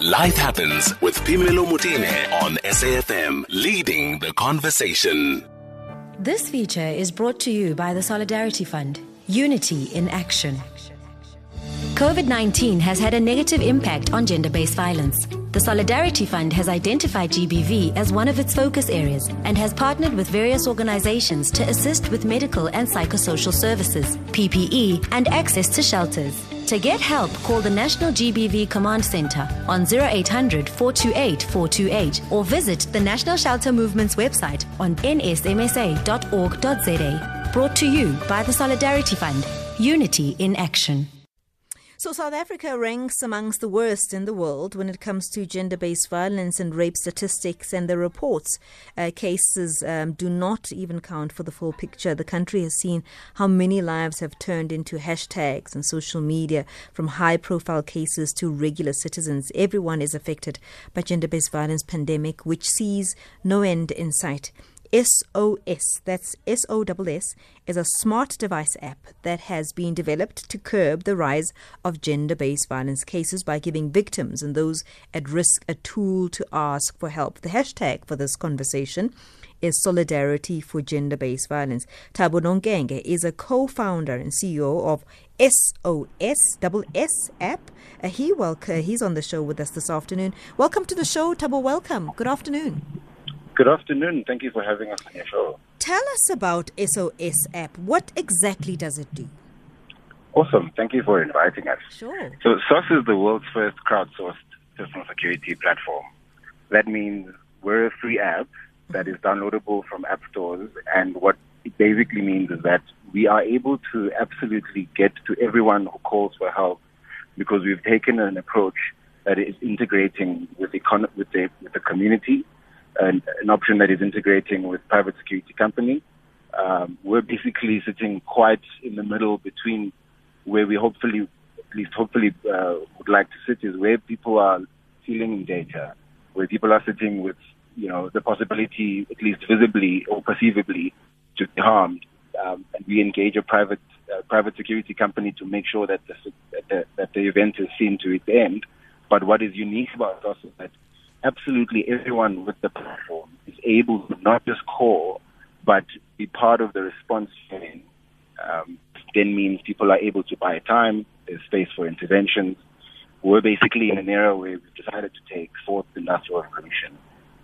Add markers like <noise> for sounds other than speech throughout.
Life Happens with Phemelo Motene on SAFM, leading the conversation. This feature is brought to you by the Solidarity Fund, Unity in Action. COVID 19 has had a negative impact on gender based violence. The Solidarity Fund has identified GBV as one of its focus areas and has partnered with various organizations to assist with medical and psychosocial services, PPE, and access to shelters. To get help, call the National GBV Command Center on 0800 428 428 or visit the National Shelter Movement's website on nsmsa.org.za. Brought to you by the Solidarity Fund, Unity in Action. So, South Africa ranks amongst the worst in the world when it comes to gender based violence and rape statistics, and the reports uh, cases um, do not even count for the full picture. The country has seen how many lives have turned into hashtags and social media, from high profile cases to regular citizens. Everyone is affected by gender based violence pandemic, which sees no end in sight. SOS, that's S O S S, is a smart device app that has been developed to curb the rise of gender based violence cases by giving victims and those at risk a tool to ask for help. The hashtag for this conversation is Solidarity for Gender Based Violence. Thabo Nonkenge is a co founder and CEO of SOS double S app. Uh, he welcome, he's on the show with us this afternoon. Welcome to the show, Thabo. Welcome. Good afternoon. Good afternoon. Thank you for having us on your show. Tell us about SOS app. What exactly does it do? Awesome. Thank you for inviting us. Sure. So SOS is the world's first crowdsourced personal security platform. That means we're a free app that is downloadable from app stores and what it basically means is that we are able to absolutely get to everyone who calls for help because we've taken an approach that is integrating with the, with the, with the community an, an option that is integrating with private security company. Um, we're basically sitting quite in the middle between where we hopefully, at least hopefully, uh, would like to sit is where people are feeling data, where people are sitting with, you know, the possibility, at least visibly or perceivably, to be harmed. Um, and we engage a private uh, private security company to make sure that the, that the, that the event is seen to its end. But what is unique about us is that absolutely everyone with the platform is able to not just call, but be part of the response chain. Um, then means people are able to buy time, there's space for interventions. We're basically in an era where we've decided to take fourth industrial revolution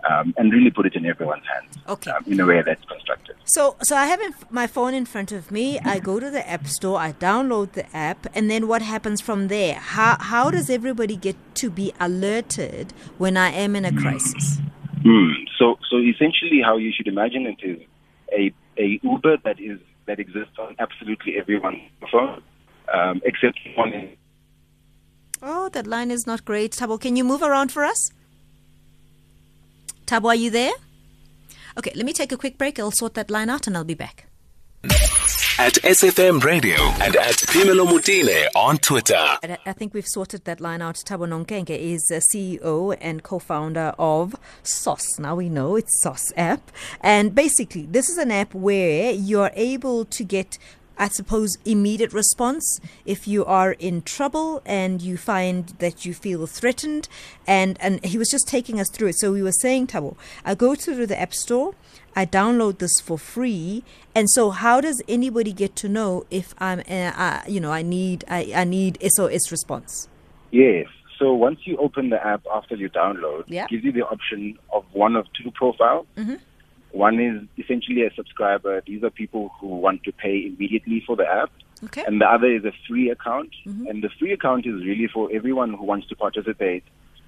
um, and really put it in everyone's hands okay. um, in a way that's constructive. So, so I have my phone in front of me. I go to the app store, I download the app, and then what happens from there? How how does everybody get to be alerted when I am in a crisis? Mm. So, so essentially, how you should imagine it is a a Uber that is that exists on absolutely everyone's phone, um, except one. Oh, that line is not great. Thabo. can you move around for us? Thabo, are you there? Okay, let me take a quick break. I'll sort that line out and I'll be back. At SFM Radio and at Phemelo Motene on Twitter. I think we've sorted that line out. Thabo Nonkenge is CEO and co-founder of SOS. Now we know it's SOS app. And basically, this is an app where you're able to get I suppose, immediate response if you are in trouble and you find that you feel threatened. And, and he was just taking us through it. So we were saying, Thabo, I go to the App Store, I download this for free. And so, how does anybody get to know if I'm, uh, uh, you know, I need, I, I need SOS response? Yes. So once you open the app after you download, yeah. it gives you the option of one of two profiles. Mm-hmm. One is essentially a subscriber. These are people who want to pay immediately for the app. Okay. And the other is a free account. Mm-hmm. And the free account is really for everyone who wants to participate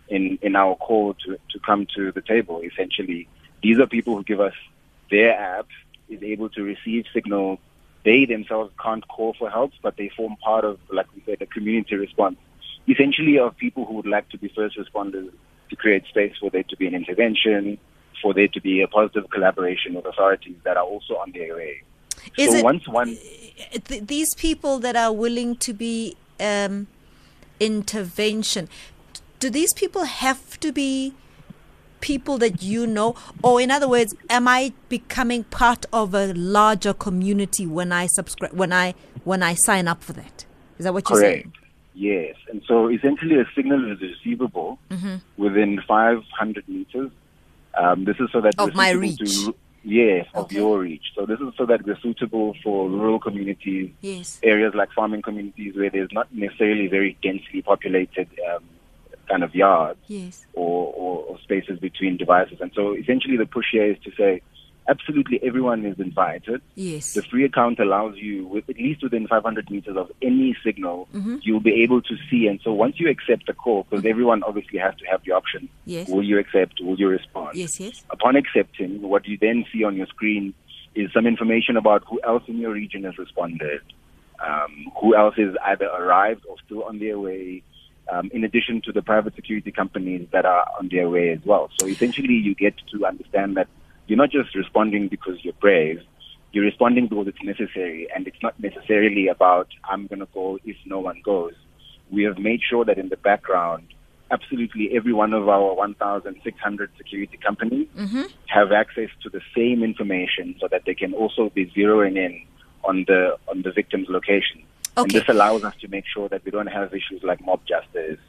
in, in our call to, to come to the table, essentially. These are people who give us their app, is able to receive signal. They themselves can't call for help, but they form part of, like we said, a community response. Essentially, of people who would like to be first responders to create space for there to be an intervention, for there to be a positive collaboration with authorities that are also on their way. Is so it, once one, th- these people that are willing to be um, intervention, do these people have to be people that you know, or in other words, am I becoming part of a larger community when I subscribe when I when I sign up for that? Is that what you're correct. saying? Yes, and so essentially a signal is receivable Mm-hmm. within 500 meters. Um, this is so that Of we're my suitable reach. To, yes, of Okay. your reach. So this is so that we're suitable for rural communities, Yes. areas like farming communities where there's not necessarily very densely populated um, kind of yards Yes. or, or, or spaces between devices. And so essentially the push here is to say absolutely everyone is invited. Yes. The free account allows you, with at least within 500 meters of any signal, Mm-hmm. you'll be able to see. And so once you accept the call, because everyone obviously has to have the option, Yes. will you accept? Will you respond? Yes. Yes. Upon accepting, what you then see on your screen is some information about who else in your region has responded, um, who else is either arrived or still on their way. Um, in addition to the private security companies that are on their way as well. So essentially, you get to understand that you're not just responding because you're brave, you're responding because it's necessary, and it's not necessarily about, I'm going to go if no one goes. We have made sure that in the background, absolutely every one of our 1,600 security companies mm-hmm. have access to the same information so that they can also be zeroing in on the on the victim's location. Okay. And this allows us to make sure that we don't have issues like mob justice.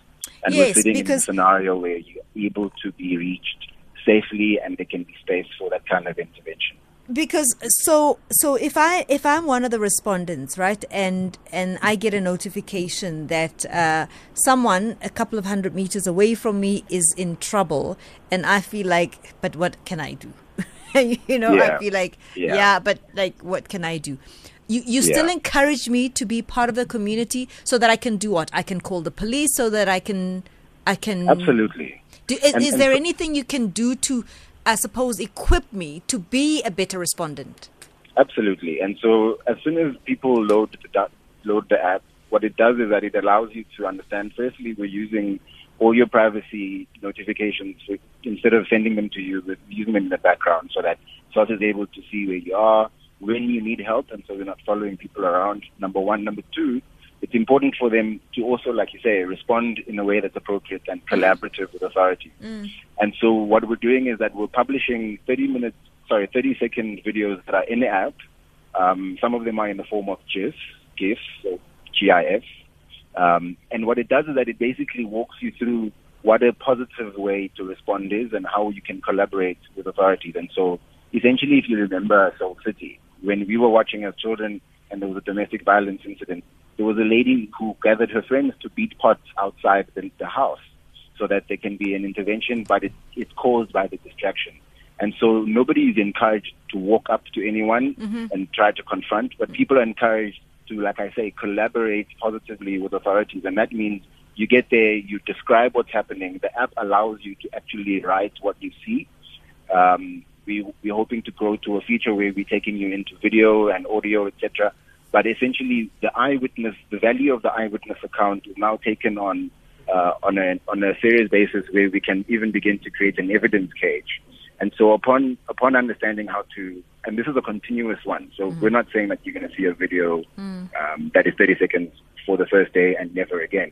And Yes, we're sitting in a scenario where you're able to be reached safely and there can be space for that kind of intervention. because so so if i if i'm one of the respondents right and and i get a notification that uh, someone a couple of hundred meters away from me is in trouble and i feel like but what can i do <laughs> you know i feel like yeah. Yeah. but like what can i do you, you still Yeah. encourage me to be part of the community so that I can do what I can call the police so that I can I can Absolutely. Do, is, And- is there so- anything you can do to, I suppose, equip me to be a better respondent? Absolutely. And so as soon as people load the, load the app, what it does is that it allows you to understand, firstly, we're using all your privacy notifications so instead of sending them to you, we're using them in the background so that SOS is able to see where you are, when you need help, and so we're not following people around, number one. Number two, it's important for them to also, like you say, respond in a way that's appropriate and collaborative with authorities. And so what we're doing is that we're publishing 30 minutes, sorry, 30 second videos that are in the app. Um, some of them are in the form of GIFs, GIFs, so GIF. Um, and what it does is that it basically walks you through what a positive way to respond is and how you can collaborate with authorities. And so essentially, if you remember Soul City, when we were watching as children and there was a domestic violence incident, there was a lady who gathered her friends to beat pots outside the, the house so that there can be an intervention, but it, it's caused by the distraction. And so nobody is encouraged to walk up to anyone and try to confront, but people are encouraged to, like I say, collaborate positively with authorities. And that means you get there, you describe what's happening. The app allows you to actually write what you see. Um, we, we're hoping to grow to a feature where we're taking you into video and audio, etc. But essentially, the eyewitness, the value of the eyewitness account is now taken on uh, on a on a serious basis, where we can even begin to create an evidence cage. And so, upon upon understanding how to, and this is a continuous one. So we're not saying that you're going to see a video um, that is 30 seconds for the first day and never again.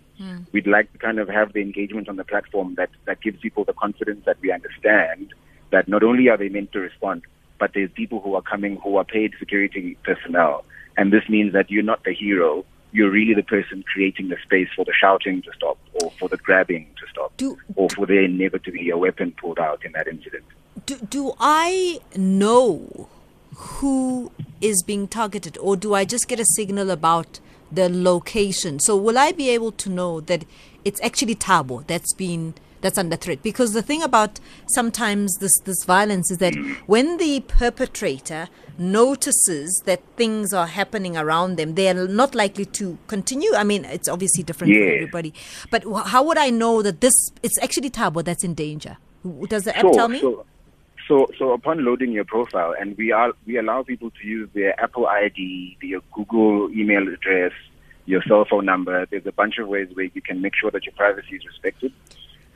We'd like to kind of have the engagement on the platform that that gives people the confidence that we understand that not only are they meant to respond, but there's people who are coming who are paid security personnel. And this means that you're not the hero. You're really the person creating the space for the shouting to stop or for the grabbing to stop Do- or for there never to be a weapon pulled out in that incident. Do, do I know who is being targeted, or do I just get a signal about the location? So, will I be able to know that it's actually Thabo that's been that's under threat? Because the thing about sometimes this this violence is that when the perpetrator notices that things are happening around them, they are not likely to continue. I mean, it's obviously different for everybody, but how would I know that this it's actually Thabo that's in danger? Does the app Sure, tell me? So, so, so upon loading your profile, and we are we allow people to use their Apple ID, their Google email address, your cell phone number. There's a bunch of ways where you can make sure that your privacy is respected.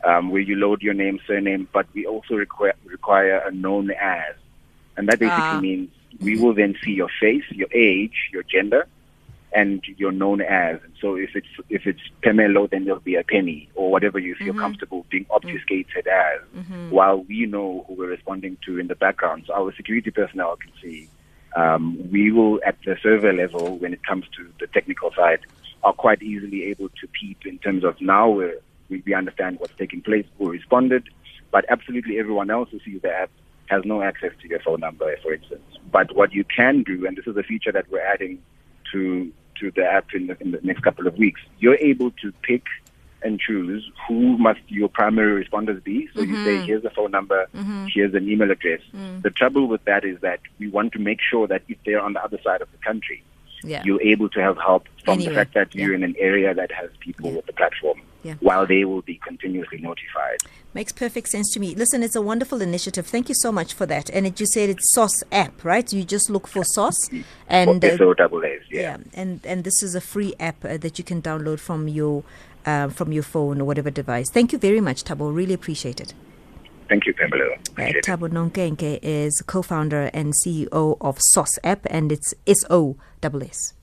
Um, where you load your name, surname, but we also require require a known as, and that basically Ah. means we will then see your face, your age, your gender, and you're known as. And so if it's if it's Phemelo, then there'll be a penny or whatever you feel comfortable being obfuscated as. While we know who we're responding to in the background, so our security personnel can see. Um, we will, at the server level, when it comes to the technical side, are quite easily able to peep in terms of now we're, we, we understand what's taking place, who responded, but absolutely everyone else who sees the app has no access to your phone number, for instance. But what you can do, and this is a feature that we're adding to to the app in the, in the next couple of weeks, you're able to pick and choose who must your primary responders be. So you say, mm-hmm. here's the phone number, mm-hmm. here's an email address. Mm. The trouble with that is that we want to make sure that if they're on the other side of the country, Yeah. you're able to have help from Anyway, the fact that you're in an area that has people Yeah. with the platform, Yeah. while they will be continuously notified. Makes perfect sense to me. Listen, it's a wonderful initiative. Thank you so much for that. And it, you said it's Sauce app, right? You just look for Sauce, and uh, SO double A's, yeah. yeah, and and this is a free app uh, that you can download from your uh, from your phone or whatever device. Thank you very much, Thabo. Really appreciate it. Thank you, Pamela. Uh. Thabo Nonkenge is co-founder and CEO of Sauce app, and it's S O double S.